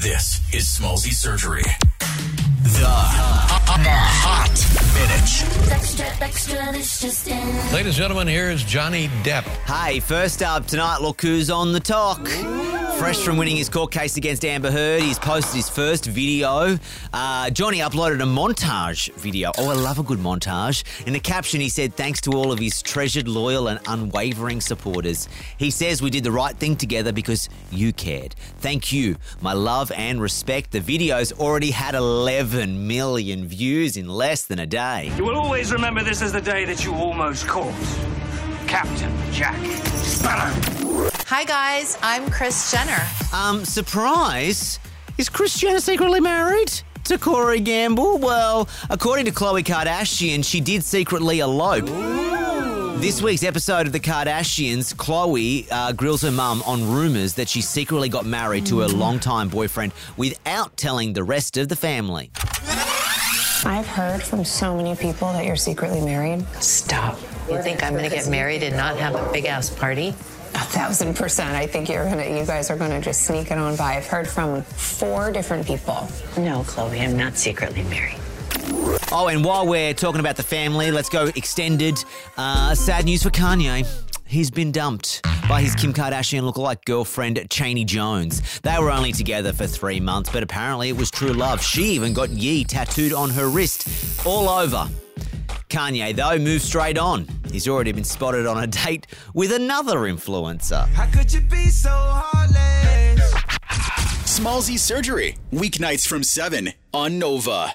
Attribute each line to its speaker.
Speaker 1: This is Smallzy Surgery. The Hot Minute.
Speaker 2: Extra, extra, this just in.
Speaker 3: Ladies and gentlemen, here is Johnny Depp.
Speaker 4: Hey, first up tonight, look who's on TikTok. Fresh from winning his court case against Amber Heard, he's posted his first video. Uh, Johnny uploaded a montage video. Oh, I love a good montage. In the caption, he said, Thanks to all of his treasured, loyal, and unwavering supporters. He says we did the right thing together because you cared. Thank you. My love and respect. The video's already had 11 million views in less than a day.
Speaker 5: You will always remember this as the day that you almost caught Captain Jack Sparrow.
Speaker 6: Hi guys, I'm Kris Jenner.
Speaker 4: Um, surprise! Is Kris Jenner secretly married? To Corey Gamble? Well, according to Khloe Kardashian, she did secretly elope. This week's episode of The Kardashians, Khloe uh, grills her mum on rumours that she secretly got married to her longtime boyfriend without telling the rest of the family.
Speaker 7: I've heard from so many people that you're secretly married.
Speaker 6: Stop. You think I'm gonna get married and not have a big ass party?
Speaker 7: A thousand percent. I think you're gonna, you guys are gonna just sneak it on by. I've heard from four different people.
Speaker 6: No, Khloe, I'm not secretly married.
Speaker 4: Oh, and while we're talking about the family, let's go extended. Uh, sad news for Kanye. He's been dumped by his Kim Kardashian lookalike girlfriend, Chaney Jones. They were only together for three months, but apparently it was true love. She even got Ye tattooed on her wrist, all over. Kanye, though, moved straight on. He's already been spotted on a date with another influencer.
Speaker 8: How could you be so heartless?
Speaker 1: Smallzy Surgery. Weeknights from 7 on Nova.